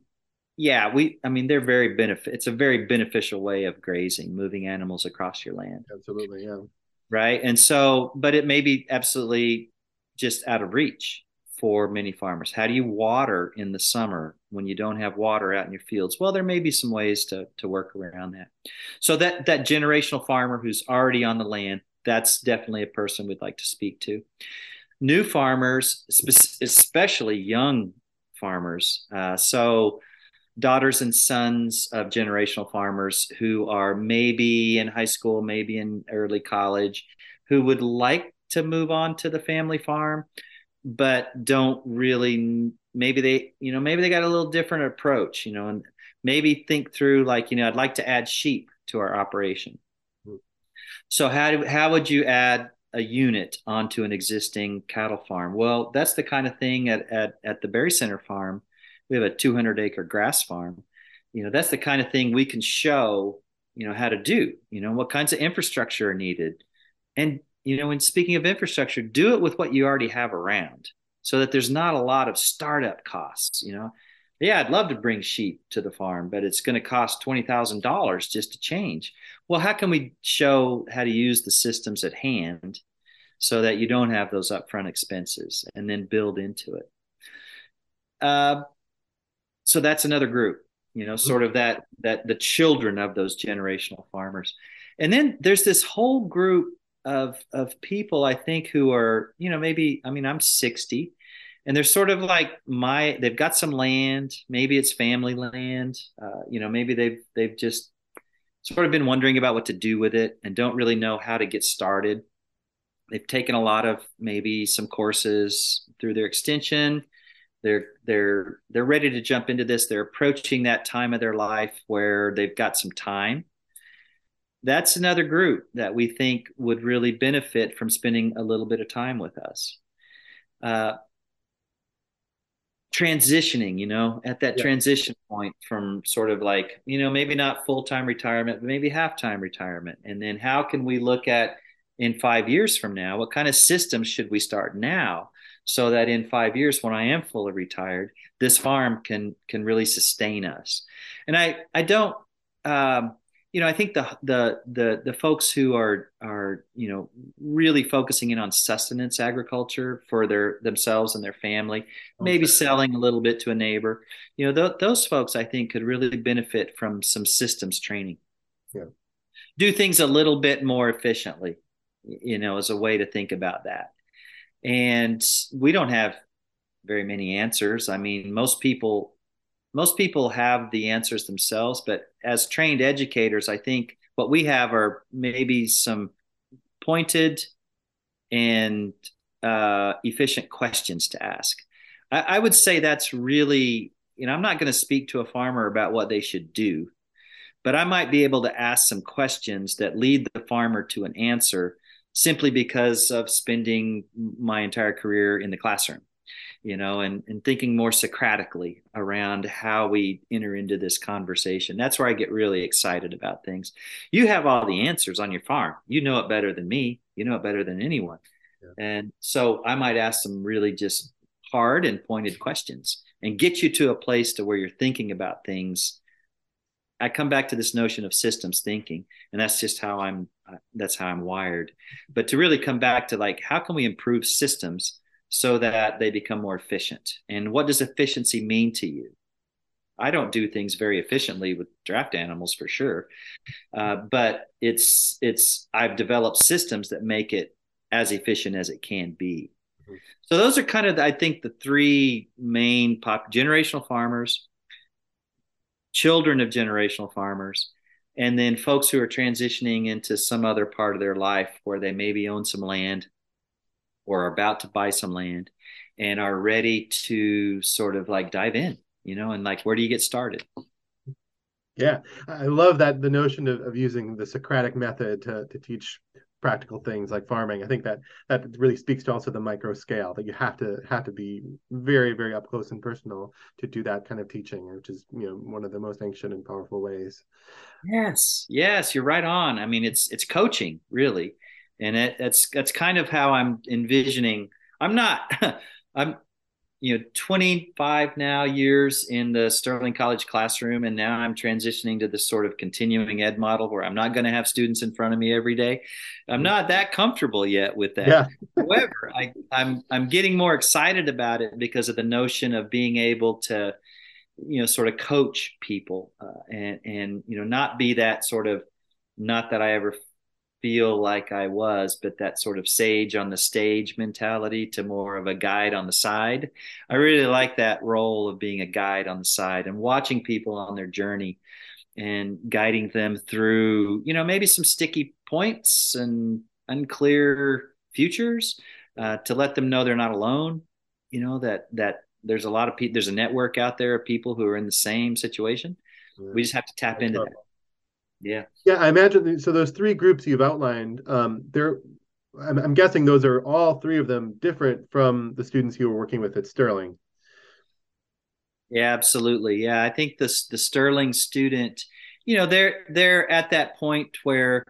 yeah, we. I mean, they're very benefit. It's a very beneficial way of grazing, moving animals across your land. Absolutely, yeah. Right, and so, but it may be absolutely just out of reach for many farmers. How do you water in the summer when you don't have water out in your fields? Well, there may be some ways to to work around that. So that that generational farmer who's already on the land, that's definitely a person we'd like to speak to. New farmers, especially young farmers. Uh, so daughters and sons of generational farmers who are maybe in high school, maybe in early college, who would like to move on to the family farm, but don't really, maybe they, you know, maybe they got a little different approach, you know, and maybe think through like, you know, I'd like to add sheep to our operation. Hmm. So how do, how would you add a unit onto an existing cattle farm? Well, that's the kind of thing at, at, at the Berry Center farm we have a 200 acre grass farm you know that's the kind of thing we can show you know how to do you know what kinds of infrastructure are needed and you know when speaking of infrastructure do it with what you already have around so that there's not a lot of startup costs you know? Yeah i'd love to bring sheep to the farm but it's going to cost $20000 just to change. Well how can we show how to use the systems at hand so that you don't have those upfront expenses and then build into it? Uh, so that's another group you know sort of that that the children of those generational farmers. And then there's this whole group of of people i think who are you know maybe i mean i'm 60 and they're sort of like my they've got some land. Maybe it's family land. Uh, you know maybe they've they've just sort of been wondering about what to do with it and don't really know how to get started. They've taken a lot of maybe some courses through their extension. They're they're they're ready to jump into this. They're approaching that time of their life where they've got some time. That's another group that we think would really benefit from spending a little bit of time with us. Uh, transitioning you know at that yeah. transition point from sort of like you know maybe not full-time retirement but maybe half-time retirement and then how can we look at in five years from now what kind of systems should we start now so that in five years when i am fully retired this farm can can really sustain us and i i don't um, you know i think the the the the folks who are are you know really focusing in on sustenance agriculture for their themselves and their family okay. maybe selling a little bit to a neighbor you know th- those folks i think could really benefit from some systems training yeah. do things a little bit more efficiently you know as a way to think about that and we don't have very many answers i mean most people most people have the answers themselves but as trained educators i think what we have are maybe some pointed and uh, efficient questions to ask. I, I would say that's really you know i'm not going to speak to a farmer about what they should do but i might be able to ask some questions that lead the farmer to an answer simply because of spending my entire career in the classroom you know and, and thinking more socratically around how we enter into this conversation that's where i get really excited about things you have all the answers on your farm you know it better than me you know it better than anyone yeah. and so i might ask some really just hard and pointed questions and get you to a place to where you're thinking about things I come back to this notion of systems thinking, and that's just how I'm. Uh, that's how I'm wired. But to really come back to like, how can we improve systems so that they become more efficient? And what does efficiency mean to you? I don't do things very efficiently with draft animals for sure, uh, but it's it's I've developed systems that make it as efficient as it can be. So those are kind of I think the three main pop generational farmers children of generational farmers, and then folks who are transitioning into some other part of their life where they maybe own some land or are about to buy some land and are ready to sort of like dive in, you know, and like, where do you get started? Yeah, I love that the notion of, of using the Socratic method to, to teach practical things like farming. I think that that really speaks to also the micro scale that you have to have to be very very up close and personal to do that kind of teaching, which is you know one of the most ancient and powerful ways. Yes, yes, you're right on. I mean, it's it's coaching really, and it, that's that's kind of how I'm envisioning. I'm not. <laughs> I'm you know 25 now years in the Sterling College classroom, and now I'm transitioning to this sort of continuing ed model where I'm not going to have students in front of me every day. I'm not that comfortable yet with that. Yeah. <laughs> However, I, I'm I'm getting more excited about it because of the notion of being able to, you know, sort of coach people uh, and and you know not be that sort of not that I ever feel like I was, but that sort of sage on the stage mentality to more of a guide on the side. I really like that role of being a guide on the side and watching people on their journey and guiding them through, you know, maybe some sticky points and unclear futures uh, to let them know they're not alone. You know that that there's a lot of people. There's a network out there of people who are in the same situation. Yeah. We just have to tap into that. Yeah. Yeah, I imagine. So those three groups you've outlined, um, they're. I'm, I'm guessing those are all three of them different from the students you were working with at Sterling. Yeah, absolutely. Yeah, I think the the Sterling student, you know, they're they're at that point where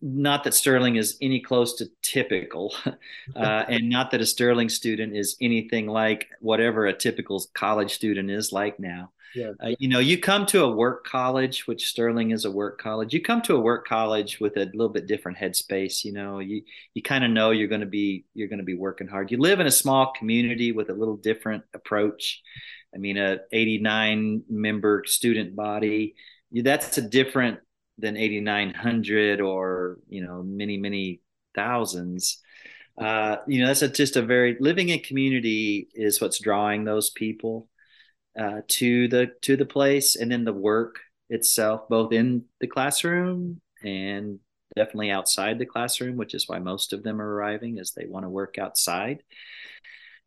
not that Sterling is any close to typical, <laughs> uh, <laughs> and not that a Sterling student is anything like whatever a typical college student is like now. Yeah. Uh, you know, you come to a work college, which Sterling is a work college. You come to a work college with a little bit different headspace. You know, you you kind of know you're going to be you're going to be working hard. You live in a small community with a little different approach. I mean, a 89 member student body. That's a different than 8,900 or you know many many thousands. Uh, you know, that's a, just a very living in community is what's drawing those people uh, to the to the place, and then the work itself, both in the classroom and definitely outside the classroom, which is why most of them are arriving, is they want to work outside,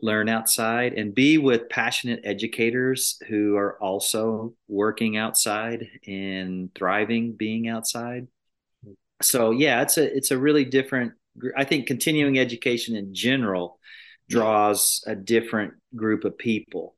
learn outside, and be with passionate educators who are also working outside and thriving being outside. So yeah, it's a it's a really different. I think continuing education in general draws a different group of people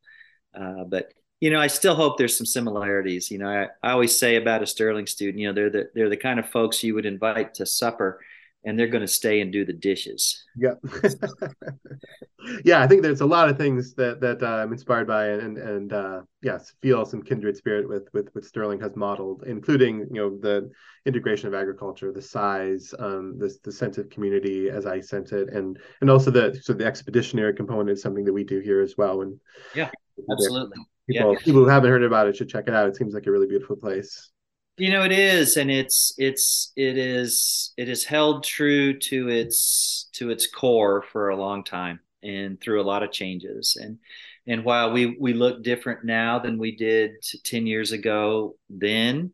uh, but you know, I still hope there's some similarities. You know, I, I always say about a Sterling student, you know, they're the they're the kind of folks you would invite to supper, and they're going to stay and do the dishes. Yeah, <laughs> yeah. I think there's a lot of things that that uh, I'm inspired by, and and uh, yes, feel some kindred spirit with with what Sterling has modeled, including you know the integration of agriculture, the size, um, the the sense of community as I sense it, and and also the so the expeditionary component is something that we do here as well. And yeah, absolutely. People, yeah. people who haven't heard about it should check it out. It seems like a really beautiful place. You know, it is, and it's it's it is it is held true to its to its core for a long time, and through a lot of changes. And and while we we look different now than we did ten years ago, then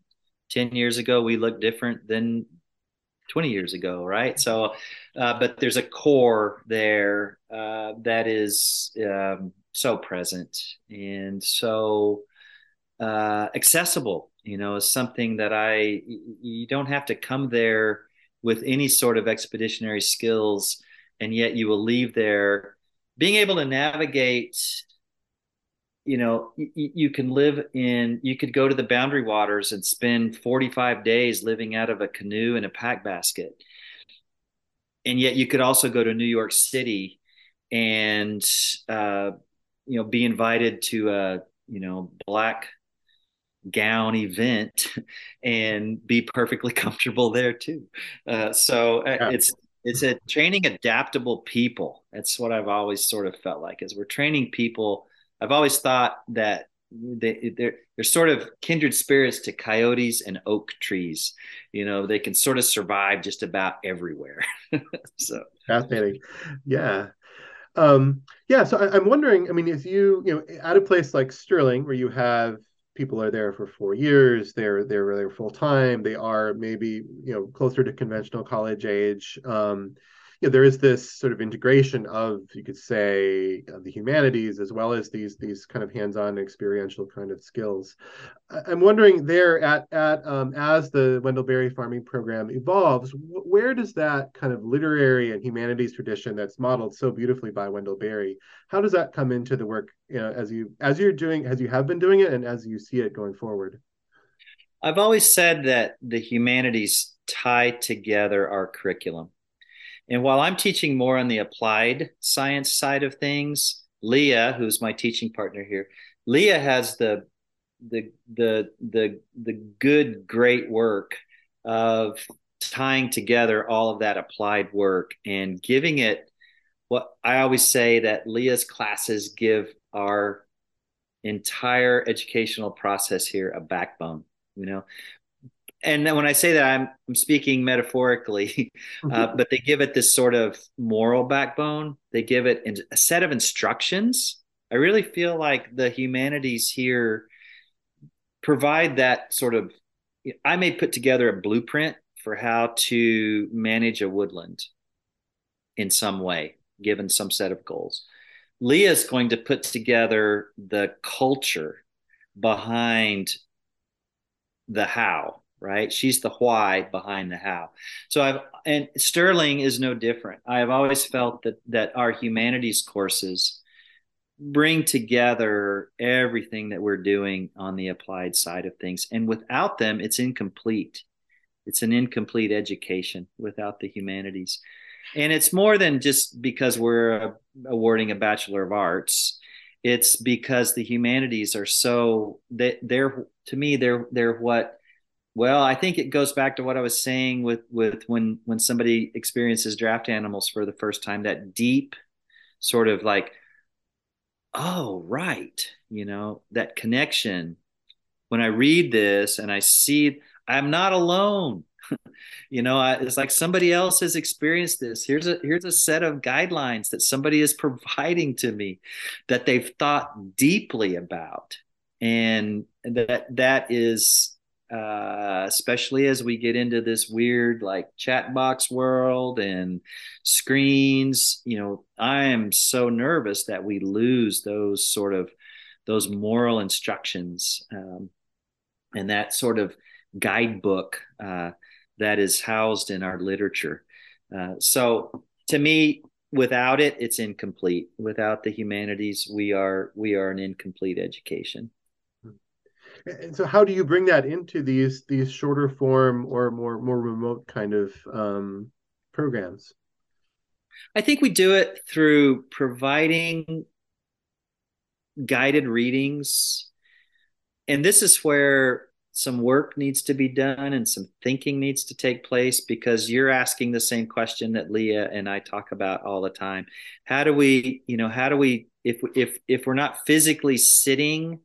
ten years ago we look different than 20 years ago, right? So, uh, but there's a core there uh, that is um, so present and so uh, accessible. You know, is something that I you don't have to come there with any sort of expeditionary skills, and yet you will leave there. Being able to navigate you know you can live in you could go to the boundary waters and spend 45 days living out of a canoe and a pack basket. And yet you could also go to new york city and uh, you know be invited to a you know black gown event <laughs> and be perfectly <laughs> comfortable there too uh, so uh, yeah. it's it's a training adaptable people that's what i've always sort of felt like is we're training people i've always thought that they, they're they're sort of kindred spirits to coyotes and oak trees. You know, they can sort of survive just about everywhere. <laughs> so fascinating, yeah. Um, yeah, so I, am wondering. I mean, if you you know at a place like Sterling, where you have people are there for four years, they're they're there full time, they are maybe you know closer to conventional college age. Um, you know, there is this sort of integration of, you could say, uh, the humanities as well as these these kind of hands-on experiential kind of skills. I'm wondering there at at um, as the Wendell Berry farming program evolves, wh- where does that kind of literary and humanities tradition that's modeled so beautifully by Wendell Berry, how does that come into the work you know, as you as you're doing as you have been doing it and as you see it going forward? I've always said that the humanities tie together our curriculum. And while I'm teaching more on the applied science side of things, Leah, who's my teaching partner here, Leah has the the the the the good great work of tying together all of that applied work and giving it what I always say that Leah's classes give our entire educational process here a backbone you know and when I say that, I'm, I'm speaking metaphorically, <laughs> uh, but they give it this sort of moral backbone. They give it a set of instructions. I really feel like the humanities here provide that sort of. I may put together a blueprint for how to manage a woodland in some way, given some set of goals. Leah is going to put together the culture behind the how right? She's the why behind the how. So i've and sterling is no different. I've always felt that that our humanities courses bring together everything that we're doing on the applied side of things. And without them it's incomplete. It's an incomplete education without the humanities. And it's more than just because we're awarding a bachelor of arts. It's because the humanities are so they, they're to me they're they're what well i think it goes back to what i was saying with with when when somebody experiences draft animals for the first time that deep sort of like oh right you know that connection. When i read this and i see i'm not alone. <laughs> You know I, it's like somebody else has experienced this. Here's a here's a set of guidelines that somebody is <laughs> providing to me that they've thought deeply about. And that that is uh, especially as we get into this weird like chat box world and screens you know i am so nervous that we lose those sort of those moral instructions um, and that sort of guidebook uh, that is housed in our literature. Uh, so to me, without it, it's incomplete. Without the humanities, we are we are an incomplete education. And so, how do you bring that into these these shorter form or more more remote kind of um, programs? I think we do it through providing guided readings, and this is where some work needs to be done and some thinking needs to take place because you're asking the same question that Leah and I talk about all the time. How do we, you know, how do we if if if we're not physically sitting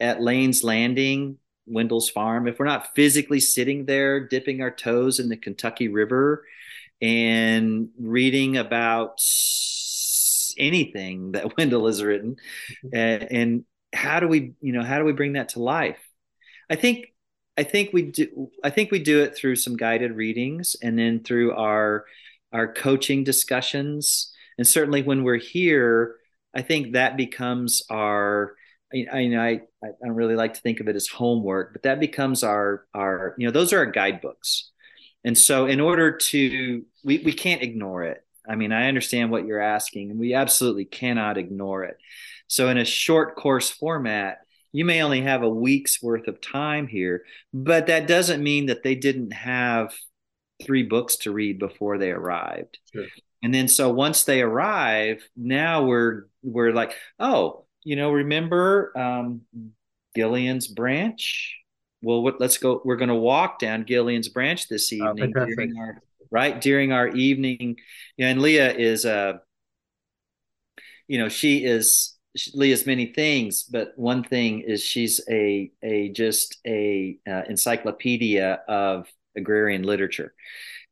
at Lane's Landing, Wendell's farm, if we're not physically sitting there dipping our toes in the Kentucky River and reading about anything that <laughs> Wendell has written mm-hmm. and, and how do we, you know, how do we bring that to life? I think I think we do I think we do it through some guided readings and then through our our coaching discussions and certainly when we're here I think that becomes our I, I, I don't really like to think of it as homework, but that becomes our our you know those are our guidebooks, and so in order to we we can't ignore it. I mean, I understand what you're asking, and we absolutely cannot ignore it. So in a short course format, you may only have a week's worth of time here, but that doesn't mean that they didn't have three books to read before they arrived. Sure. And then so once they arrive, now we're we're like, oh, you know, remember um, Gillian's Branch? Well, what, let's go. We're going to walk down Gillian's Branch this oh, evening oh, during our right during our evening. And Leah is a, uh, you know, she is Leah's many things, but one thing is she's a a just a uh, encyclopedia of agrarian literature,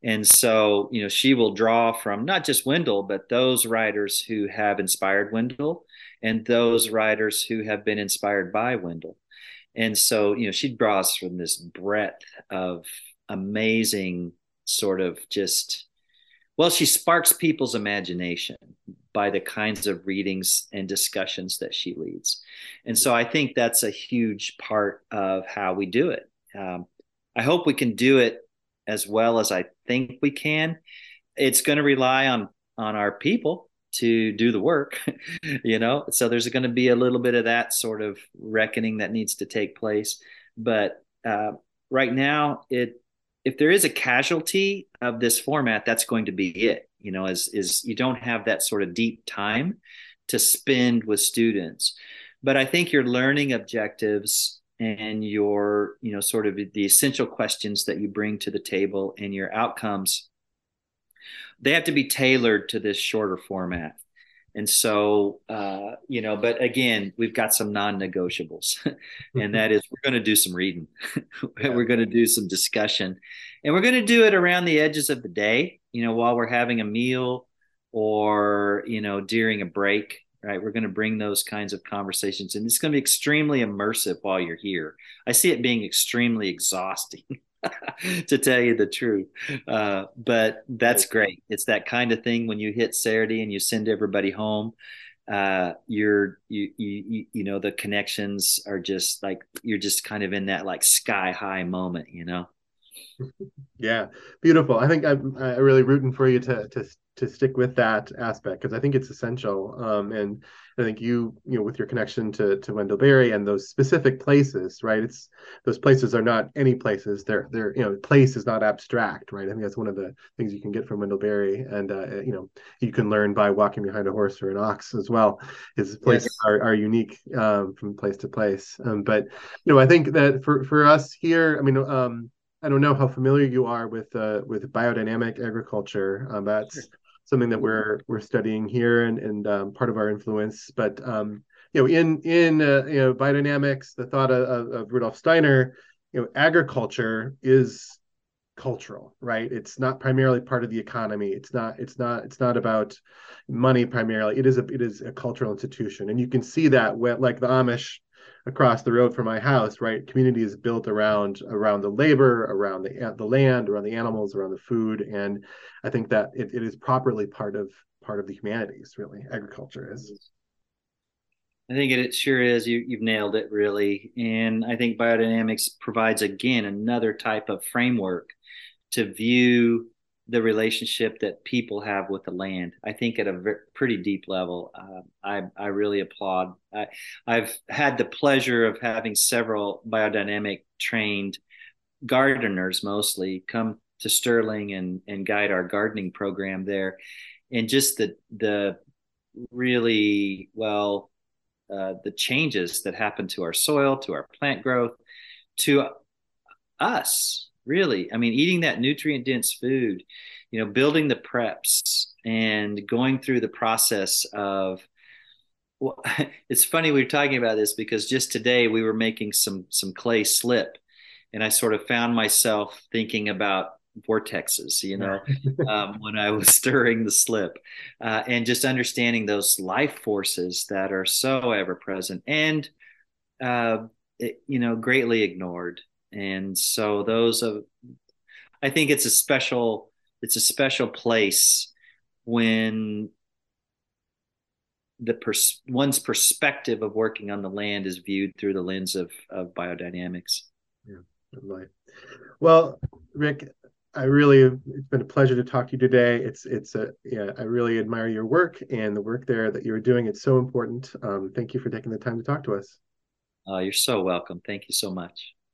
and so you know she will draw from not just Wendell, but those writers who have inspired Wendell, and those writers who have been inspired by Wendell, and so you know she draws from this breadth of amazing sort of just well she sparks people's imagination by the kinds of readings and discussions that she leads. And so I think that's a huge part of how we do it. Um, I hope we can do it as well as I think we can. It's going to rely on on our people to do the work, <laughs> you know. So there's going to be a little bit of that sort of reckoning that needs to take place. But uh, right now, it if there is a casualty of this format, that's going to be it you know is is you don't have that sort of deep time to spend with students. But I think your learning objectives and your, you know, sort of the essential questions that you bring to the table and your outcomes, they have to be tailored to this shorter format. And so, uh, you know, but again, we've got some non-negotiables, <laughs> and that is we're going to do some reading, <laughs> we're going to do some discussion, and we're going to do it around the edges of the day. You know, while we're having a meal, or you know, during a break. Right, we're going to bring those kinds of conversations, and it's going to be extremely immersive while you're here. I see it being extremely exhausting. <laughs> <laughs> to tell you the truth. Uh, but that's great. It's that kind of thing when you hit Saturday and you send everybody home. Uh, you're you, you you know the connections are just like you're just kind of in that like sky high moment, you know. <laughs> Yeah, beautiful. I think I'm, I'm really rooting for you to to to stick with that aspect because I think it's essential. Um, and I think you, you know, with your connection to to Wendell Berry and those specific places, right? It's those places are not any places. They're they're you know, place is not abstract, right? I think that's one of the things you can get from Wendell Berry, and uh, you know, you can learn by walking behind a horse or an ox as well. His places yes. are are unique um, from place to place. Um, but you know, I think that for for us here, I mean, um, I don't know how familiar you are with uh, with biodynamic agriculture. Um, that's something that we're we're studying here and and um, part of our influence. But um, you know, in in uh, you know biodynamics, the thought of, of Rudolf Steiner, you know, agriculture is cultural right? It's not primarily part of the economy. It's not it's not it's not about money primarily. It is a it is a cultural institution. And you can see that when like the amish across the road from my house, right? Community is built around around the labor, around the the land, around the animals, around the food, and I think that it, it is properly part of part of the humanities. Really, agriculture is. I think it, it sure is. You you've nailed it really, and I think biodynamics provides again another type of framework to view the relationship that people have with the land. I think at a pretty deep level, uh, I, I really applaud. I, I've had the pleasure of having several biodynamic trained gardeners mostly come to Sterling and, and guide our gardening program there. And just the, the really, well, uh, the changes that happen to our soil, to our plant growth, to us really? I mean eating that nutrient dense food you know building the preps and going through the process of well, <laughs> it's funny we are talking about this because just today we were making some some clay slip and i sort of found myself thinking about vortexes you know <laughs> um, when i was <laughs> stirring the slip uh, and just understanding those life forces that are so ever present and uh, it, you know greatly ignored and so those of i think it's a special it's a special place when the pers- one's perspective of working on the land is viewed through the lens of, of biodynamics. Yeah, right. Well, Rick, I really it's been a pleasure to talk to you today. It's it's a yeah, I really admire your work and the work there that you're doing. It's so important. Um, thank you for taking the time to talk to us. Uh, you're so welcome. Thank you so much.